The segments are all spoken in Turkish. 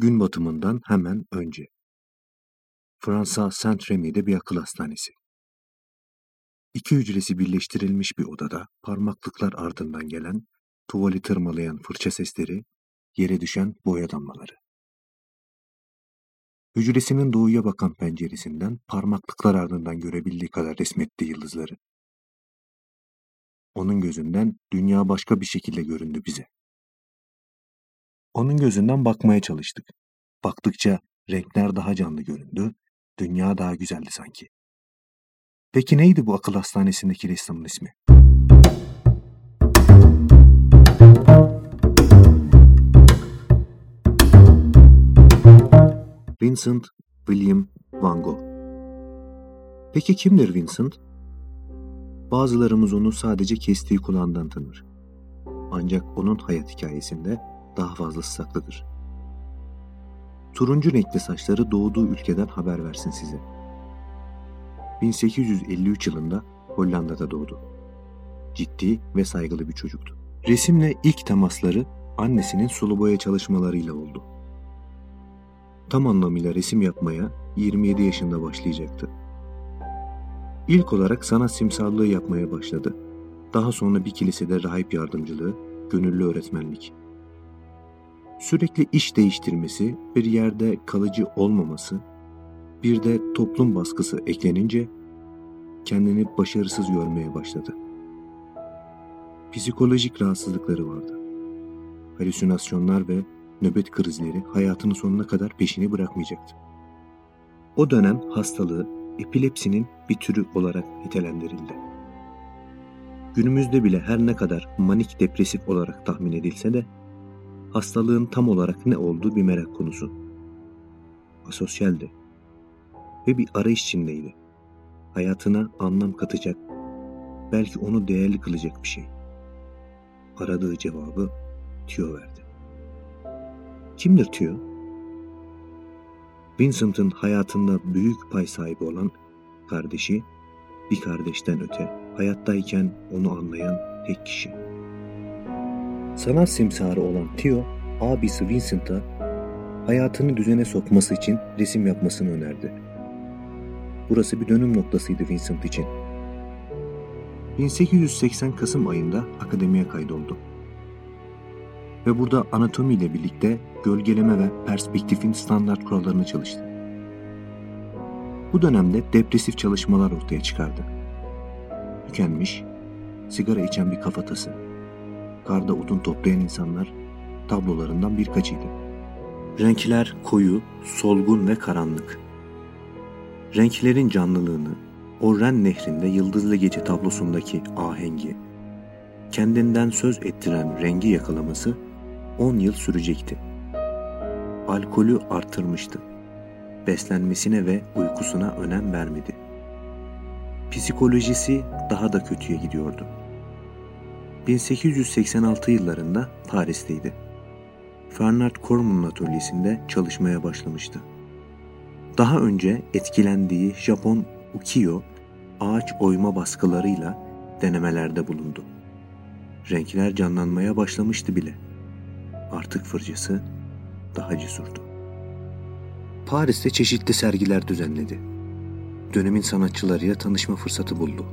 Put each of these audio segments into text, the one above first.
Gün batımından hemen önce. Fransa Saint-Rémy'de bir akıl hastanesi. İki hücresi birleştirilmiş bir odada parmaklıklar ardından gelen, tuvali tırmalayan fırça sesleri, yere düşen boya damlaları. Hücresinin doğuya bakan penceresinden parmaklıklar ardından görebildiği kadar resmetti yıldızları. Onun gözünden dünya başka bir şekilde göründü bize. Onun gözünden bakmaya çalıştık. Baktıkça renkler daha canlı göründü, dünya daha güzeldi sanki. Peki neydi bu akıl hastanesindeki ressamın ismi? Vincent William van Gogh. Peki kimdir Vincent? Bazılarımız onu sadece kestiği kulağından tanır. Ancak onun hayat hikayesinde daha fazlası saklıdır. Turuncu renkli saçları doğduğu ülkeden haber versin size. 1853 yılında Hollanda'da doğdu. Ciddi ve saygılı bir çocuktu. Resimle ilk temasları annesinin sulu boya çalışmalarıyla oldu. Tam anlamıyla resim yapmaya 27 yaşında başlayacaktı. İlk olarak sanat simsarlığı yapmaya başladı. Daha sonra bir kilisede rahip yardımcılığı, gönüllü öğretmenlik. Sürekli iş değiştirmesi, bir yerde kalıcı olmaması, bir de toplum baskısı eklenince kendini başarısız görmeye başladı. Psikolojik rahatsızlıkları vardı. Halüsinasyonlar ve nöbet krizleri hayatının sonuna kadar peşini bırakmayacaktı. O dönem hastalığı epilepsinin bir türü olarak nitelendirildi. Günümüzde bile her ne kadar manik depresif olarak tahmin edilse de hastalığın tam olarak ne olduğu bir merak konusu. Asosyaldi ve bir arayış içindeydi. Hayatına anlam katacak, belki onu değerli kılacak bir şey. Aradığı cevabı Tio verdi. Kimdir Tio? Vincent'ın hayatında büyük pay sahibi olan kardeşi, bir kardeşten öte, hayattayken onu anlayan tek kişi. Sanat simsarı olan Theo, abisi Vincent'a hayatını düzene sokması için resim yapmasını önerdi. Burası bir dönüm noktasıydı Vincent için. 1880 Kasım ayında akademiye kaydoldu. Ve burada anatomi ile birlikte gölgeleme ve perspektifin standart kurallarını çalıştı. Bu dönemde depresif çalışmalar ortaya çıkardı. Tükenmiş, sigara içen bir kafatası, karda odun toplayan insanlar tablolarından birkaçıydı. Renkler koyu, solgun ve karanlık. Renklerin canlılığını, o Ren nehrinde Yıldızlı Gece tablosundaki ahengi, kendinden söz ettiren rengi yakalaması 10 yıl sürecekti. Alkolü artırmıştı. Beslenmesine ve uykusuna önem vermedi. Psikolojisi daha da kötüye gidiyordu. 1886 yıllarında Paris'teydi. Fernand Cormon'un atölyesinde çalışmaya başlamıştı. Daha önce etkilendiği Japon ukiyo ağaç oyma baskılarıyla denemelerde bulundu. Renkler canlanmaya başlamıştı bile. Artık fırçası daha cesurdu. Paris'te çeşitli sergiler düzenledi. Dönemin sanatçılarıyla tanışma fırsatı buldu.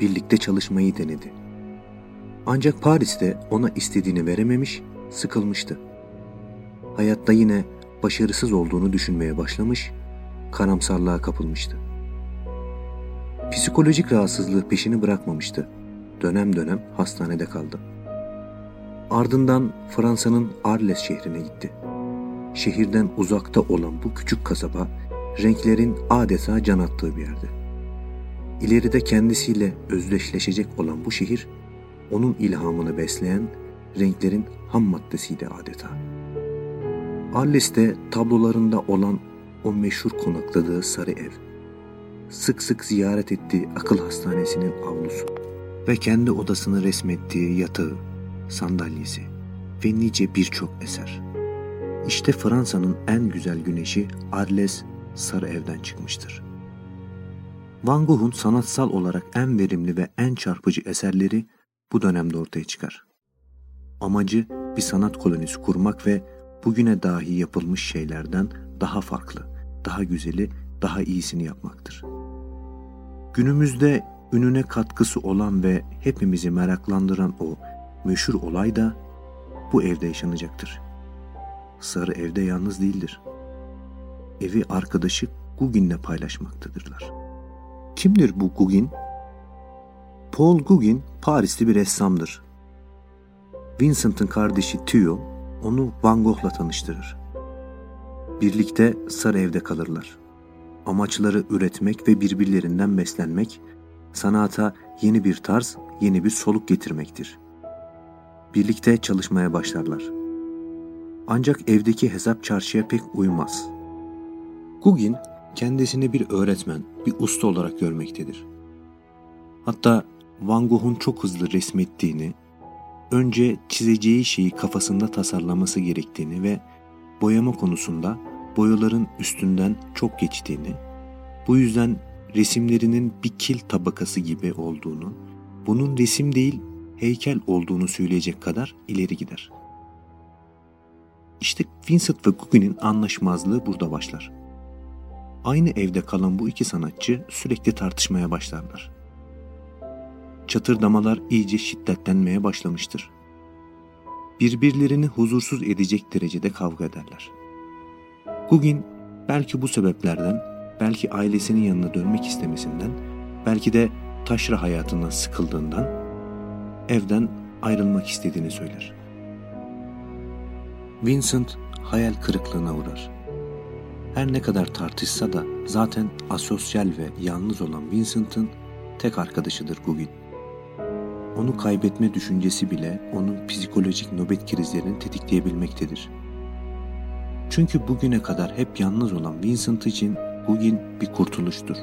Birlikte çalışmayı denedi. Ancak Paris'te ona istediğini verememiş, sıkılmıştı. Hayatta yine başarısız olduğunu düşünmeye başlamış, karamsarlığa kapılmıştı. Psikolojik rahatsızlığı peşini bırakmamıştı. Dönem dönem hastanede kaldı. Ardından Fransa'nın Arles şehrine gitti. Şehirden uzakta olan bu küçük kasaba renklerin adeta can attığı bir yerde. İleride kendisiyle özdeşleşecek olan bu şehir onun ilhamını besleyen renklerin ham maddesiydi adeta. Arles'te tablolarında olan o meşhur konakladığı sarı ev, sık sık ziyaret ettiği akıl hastanesinin avlusu ve kendi odasını resmettiği yatağı, sandalyesi ve nice birçok eser. İşte Fransa'nın en güzel güneşi Arles Sarı Ev'den çıkmıştır. Van Gogh'un sanatsal olarak en verimli ve en çarpıcı eserleri bu dönemde ortaya çıkar. Amacı bir sanat kolonisi kurmak ve bugüne dahi yapılmış şeylerden daha farklı, daha güzeli, daha iyisini yapmaktır. Günümüzde ününe katkısı olan ve hepimizi meraklandıran o meşhur olay da bu evde yaşanacaktır. Sarı evde yalnız değildir. Evi arkadaşı Gugin'le paylaşmaktadırlar. Kimdir bu Gugin? Paul Gugin Parisli bir ressamdır. Vincent'ın kardeşi Theo onu Van Gogh'la tanıştırır. Birlikte Sarı Ev'de kalırlar. Amaçları üretmek ve birbirlerinden beslenmek, sanata yeni bir tarz, yeni bir soluk getirmektir. Birlikte çalışmaya başlarlar. Ancak evdeki hesap çarşıya pek uymaz. Gugin kendisini bir öğretmen, bir usta olarak görmektedir. Hatta Van Gogh'un çok hızlı resmettiğini, önce çizeceği şeyi kafasında tasarlaması gerektiğini ve boyama konusunda boyaların üstünden çok geçtiğini, bu yüzden resimlerinin bir kil tabakası gibi olduğunu, bunun resim değil heykel olduğunu söyleyecek kadar ileri gider. İşte Vincent ve Gugin'in anlaşmazlığı burada başlar. Aynı evde kalan bu iki sanatçı sürekli tartışmaya başlarlar. Çatırdamalar iyice şiddetlenmeye başlamıştır. Birbirlerini huzursuz edecek derecede kavga ederler. Gugin belki bu sebeplerden, belki ailesinin yanına dönmek istemesinden, belki de taşra hayatından sıkıldığından evden ayrılmak istediğini söyler. Vincent hayal kırıklığına uğrar. Her ne kadar tartışsa da zaten asosyal ve yalnız olan Vincent'ın tek arkadaşıdır Gugin. Onu kaybetme düşüncesi bile onun psikolojik nöbet krizlerini tetikleyebilmektedir. Çünkü bugüne kadar hep yalnız olan Vincent için Gugin bir kurtuluştur,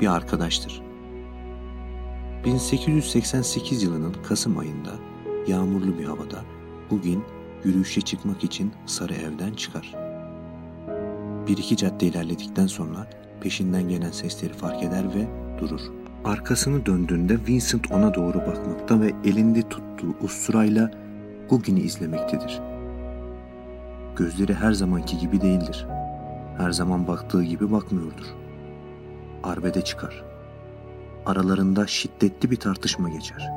bir arkadaştır. 1888 yılının Kasım ayında yağmurlu bir havada Gugin yürüyüşe çıkmak için Sarı Ev'den çıkar. Bir iki cadde ilerledikten sonra peşinden gelen sesleri fark eder ve durur. Arkasını döndüğünde Vincent ona doğru bakmakta ve elinde tuttuğu usturayla Gugin'i izlemektedir. Gözleri her zamanki gibi değildir. Her zaman baktığı gibi bakmıyordur. Arbede çıkar. Aralarında şiddetli bir tartışma geçer.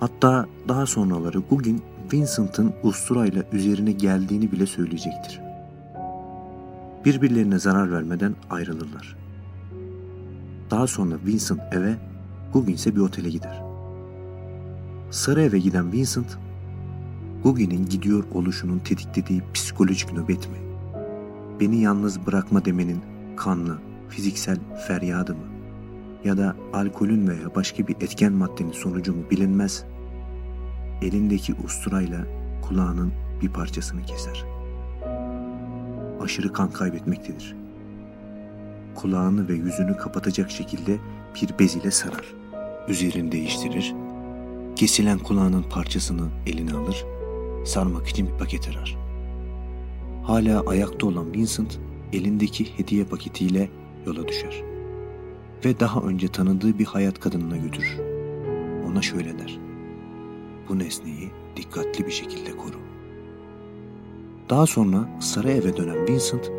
Hatta daha sonraları Gugin Vincent'ın usturayla üzerine geldiğini bile söyleyecektir. Birbirlerine zarar vermeden ayrılırlar. Daha sonra Vincent eve, Gugin bir otele gider. Sarı eve giden Vincent, Gugin'in gidiyor oluşunun tetiklediği psikolojik nöbet mi? Beni yalnız bırakma demenin kanlı, fiziksel feryadı mı? Ya da alkolün veya başka bir etken maddenin sonucu mu bilinmez. Elindeki usturayla kulağının bir parçasını keser. Aşırı kan kaybetmektedir kulağını ve yüzünü kapatacak şekilde bir bez ile sarar. Üzerini değiştirir, kesilen kulağının parçasını eline alır, sarmak için bir paket arar. Hala ayakta olan Vincent elindeki hediye paketiyle yola düşer. Ve daha önce tanıdığı bir hayat kadınına götürür. Ona şöyle der. Bu nesneyi dikkatli bir şekilde koru. Daha sonra sarı eve dönen Vincent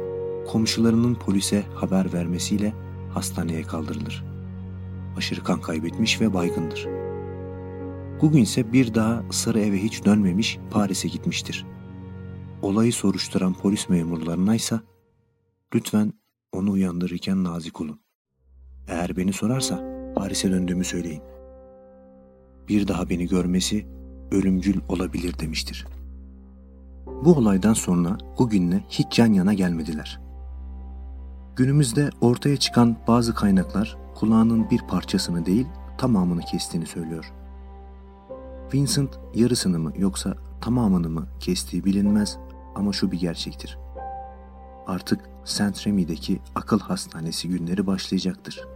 komşularının polise haber vermesiyle hastaneye kaldırılır. Aşırı kan kaybetmiş ve baygındır. Gugin ise bir daha Sarı eve hiç dönmemiş Paris'e gitmiştir. Olayı soruşturan polis memurlarına ise lütfen onu uyandırırken nazik olun. Eğer beni sorarsa Paris'e döndüğümü söyleyin. Bir daha beni görmesi ölümcül olabilir demiştir. Bu olaydan sonra Gugin'le hiç yan yana gelmediler. Günümüzde ortaya çıkan bazı kaynaklar kulağının bir parçasını değil tamamını kestiğini söylüyor. Vincent yarısını mı yoksa tamamını mı kestiği bilinmez ama şu bir gerçektir. Artık Saint Remy'deki akıl hastanesi günleri başlayacaktır.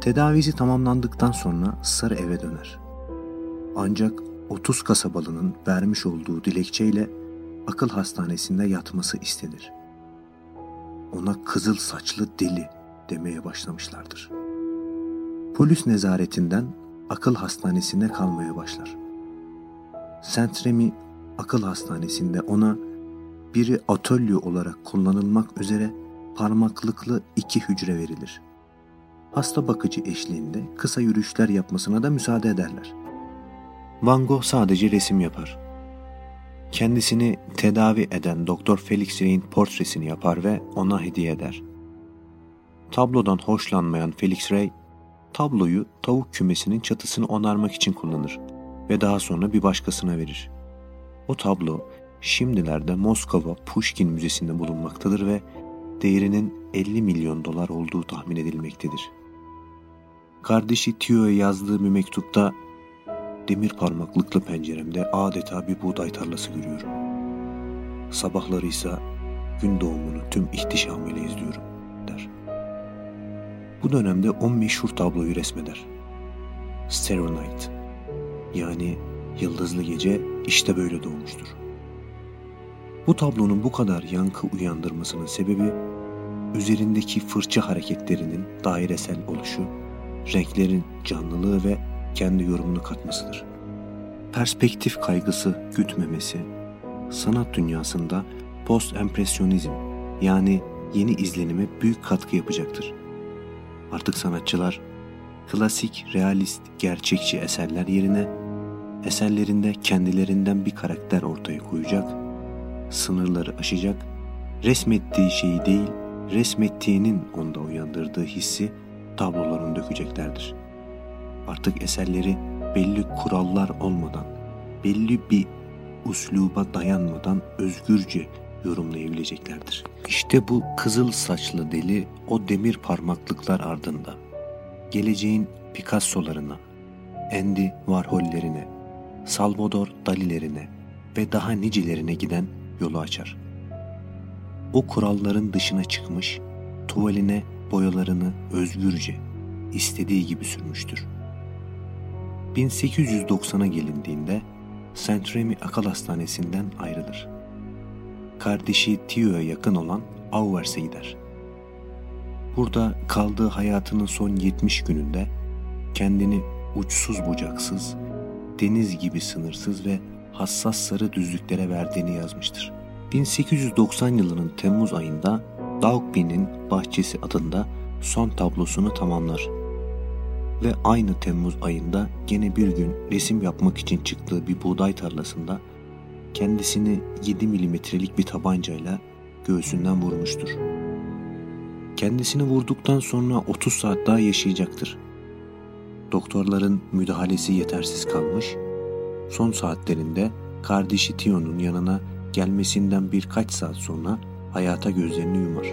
Tedavisi tamamlandıktan sonra Sarı eve döner. Ancak 30 kasabalının vermiş olduğu dilekçeyle akıl hastanesinde yatması istenir ona kızıl saçlı deli demeye başlamışlardır. Polis nezaretinden akıl hastanesine kalmaya başlar. Saint Remy akıl hastanesinde ona biri atölye olarak kullanılmak üzere parmaklıklı iki hücre verilir. Hasta bakıcı eşliğinde kısa yürüyüşler yapmasına da müsaade ederler. Van Gogh sadece resim yapar. Kendisini tedavi eden Doktor Felix Rey'in portresini yapar ve ona hediye eder. Tablodan hoşlanmayan Felix Ray, tabloyu tavuk kümesinin çatısını onarmak için kullanır ve daha sonra bir başkasına verir. O tablo şimdilerde Moskova Pushkin Müzesi'nde bulunmaktadır ve değerinin 50 milyon dolar olduğu tahmin edilmektedir. Kardeşi Tio'ya yazdığı bir mektupta demir parmaklıklı penceremde adeta bir buğday tarlası görüyorum. Sabahları ise gün doğumunu tüm ihtişamıyla izliyorum der. Bu dönemde o meşhur tabloyu resmeder. Stereo Night yani Yıldızlı Gece işte böyle doğmuştur. Bu tablonun bu kadar yankı uyandırmasının sebebi üzerindeki fırça hareketlerinin dairesel oluşu, renklerin canlılığı ve kendi yorumunu katmasıdır. Perspektif kaygısı gütmemesi, sanat dünyasında post-empresyonizm yani yeni izlenime büyük katkı yapacaktır. Artık sanatçılar klasik, realist, gerçekçi eserler yerine eserlerinde kendilerinden bir karakter ortaya koyacak, sınırları aşacak, resmettiği şeyi değil, resmettiğinin onda uyandırdığı hissi tablolarına dökeceklerdir. Artık eserleri belli kurallar olmadan, belli bir usluba dayanmadan özgürce yorumlayabileceklerdir. İşte bu kızıl saçlı deli o demir parmaklıklar ardında. Geleceğin Picasso'larına, Andy Warhol'lerine, Salvador Dali'lerine ve daha nicelerine giden yolu açar. O kuralların dışına çıkmış, tuvaline boyalarını özgürce, istediği gibi sürmüştür. 1890'a gelindiğinde Saint Remy Akal Hastanesi'nden ayrılır. Kardeşi Tio'ya yakın olan Auvers'e gider. Burada kaldığı hayatının son 70 gününde kendini uçsuz bucaksız, deniz gibi sınırsız ve hassas sarı düzlüklere verdiğini yazmıştır. 1890 yılının Temmuz ayında Daugby'nin Bahçesi adında son tablosunu tamamlar. Ve aynı Temmuz ayında gene bir gün resim yapmak için çıktığı bir buğday tarlasında kendisini 7 milimetrelik bir tabancayla göğsünden vurmuştur. Kendisini vurduktan sonra 30 saat daha yaşayacaktır. Doktorların müdahalesi yetersiz kalmış, son saatlerinde kardeşi Tion'un yanına gelmesinden birkaç saat sonra hayata gözlerini yumar.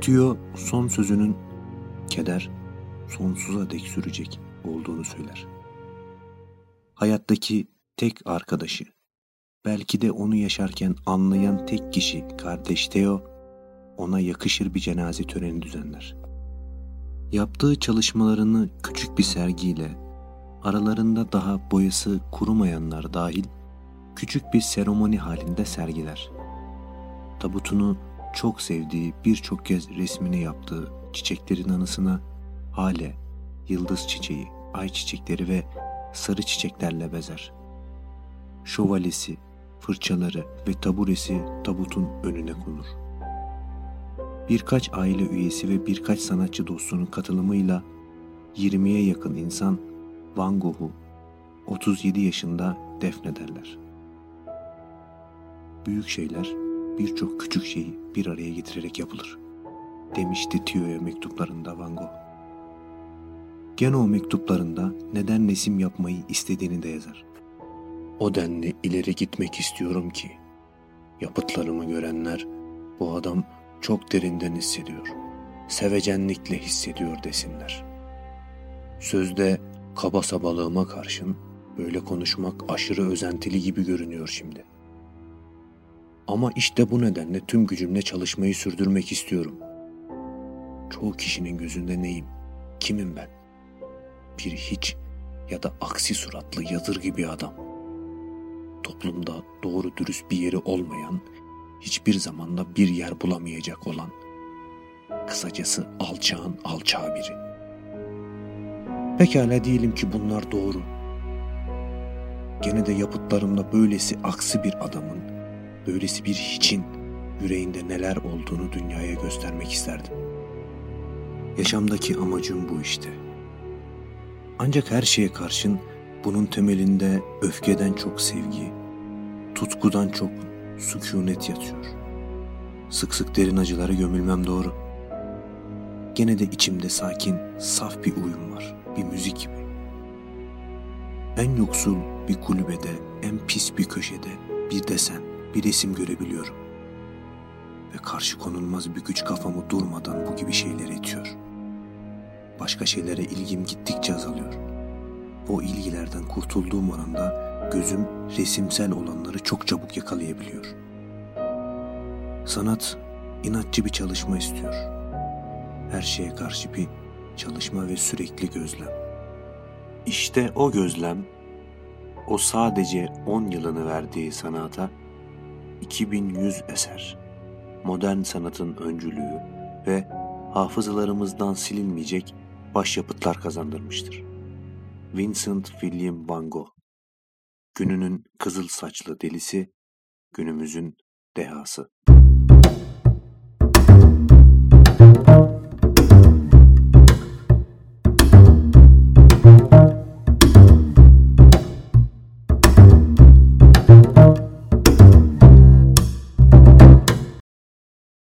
Tio son sözünün keder sonsuza dek sürecek olduğunu söyler. Hayattaki tek arkadaşı, belki de onu yaşarken anlayan tek kişi kardeş Teo, ona yakışır bir cenaze töreni düzenler. Yaptığı çalışmalarını küçük bir sergiyle, aralarında daha boyası kurumayanlar dahil, küçük bir seremoni halinde sergiler. Tabutunu çok sevdiği birçok kez resmini yaptığı çiçeklerin anısına hale yıldız çiçeği, ay çiçekleri ve sarı çiçeklerle bezer. Şövalyesi, fırçaları ve taburesi tabutun önüne konur. Birkaç aile üyesi ve birkaç sanatçı dostunun katılımıyla 20'ye yakın insan Van Gogh'u 37 yaşında defnederler. Büyük şeyler birçok küçük şeyi bir araya getirerek yapılır, demişti Tio'ya mektuplarında Van Gogh. Gene o mektuplarında neden resim yapmayı istediğini de yazar. O denli ileri gitmek istiyorum ki, yapıtlarımı görenler bu adam çok derinden hissediyor, sevecenlikle hissediyor desinler. Sözde kaba sabalığıma karşın böyle konuşmak aşırı özentili gibi görünüyor şimdi. Ama işte bu nedenle tüm gücümle çalışmayı sürdürmek istiyorum. Çoğu kişinin gözünde neyim, kimim ben? Bir hiç ya da aksi suratlı yazır gibi adam. Toplumda doğru dürüst bir yeri olmayan, hiçbir zamanda bir yer bulamayacak olan, kısacası alçağın alçağı biri. Pekala diyelim ki bunlar doğru. gene de yapıtlarımda böylesi aksi bir adamın, böylesi bir hiçin yüreğinde neler olduğunu dünyaya göstermek isterdim. Yaşamdaki amacım bu işte. Ancak her şeye karşın bunun temelinde öfkeden çok sevgi, tutkudan çok sükunet yatıyor. Sık sık derin acılara gömülmem doğru. Gene de içimde sakin, saf bir uyum var, bir müzik gibi. En yoksul bir kulübede, en pis bir köşede bir desen, bir resim görebiliyorum. Ve karşı konulmaz bir güç kafamı durmadan bu gibi şeylere itiyor. Başka şeylere ilgim gittikçe azalıyor. O ilgilerden kurtulduğum anında gözüm resimsel olanları çok çabuk yakalayabiliyor. Sanat inatçı bir çalışma istiyor. Her şeye karşı bir çalışma ve sürekli gözlem. İşte o gözlem, o sadece 10 yılını verdiği sanata 2100 eser, modern sanatın öncülüğü ve hafızalarımızdan silinmeyecek başyapıtlar kazandırmıştır. Vincent William Van Gogh Gününün kızıl saçlı delisi, günümüzün dehası.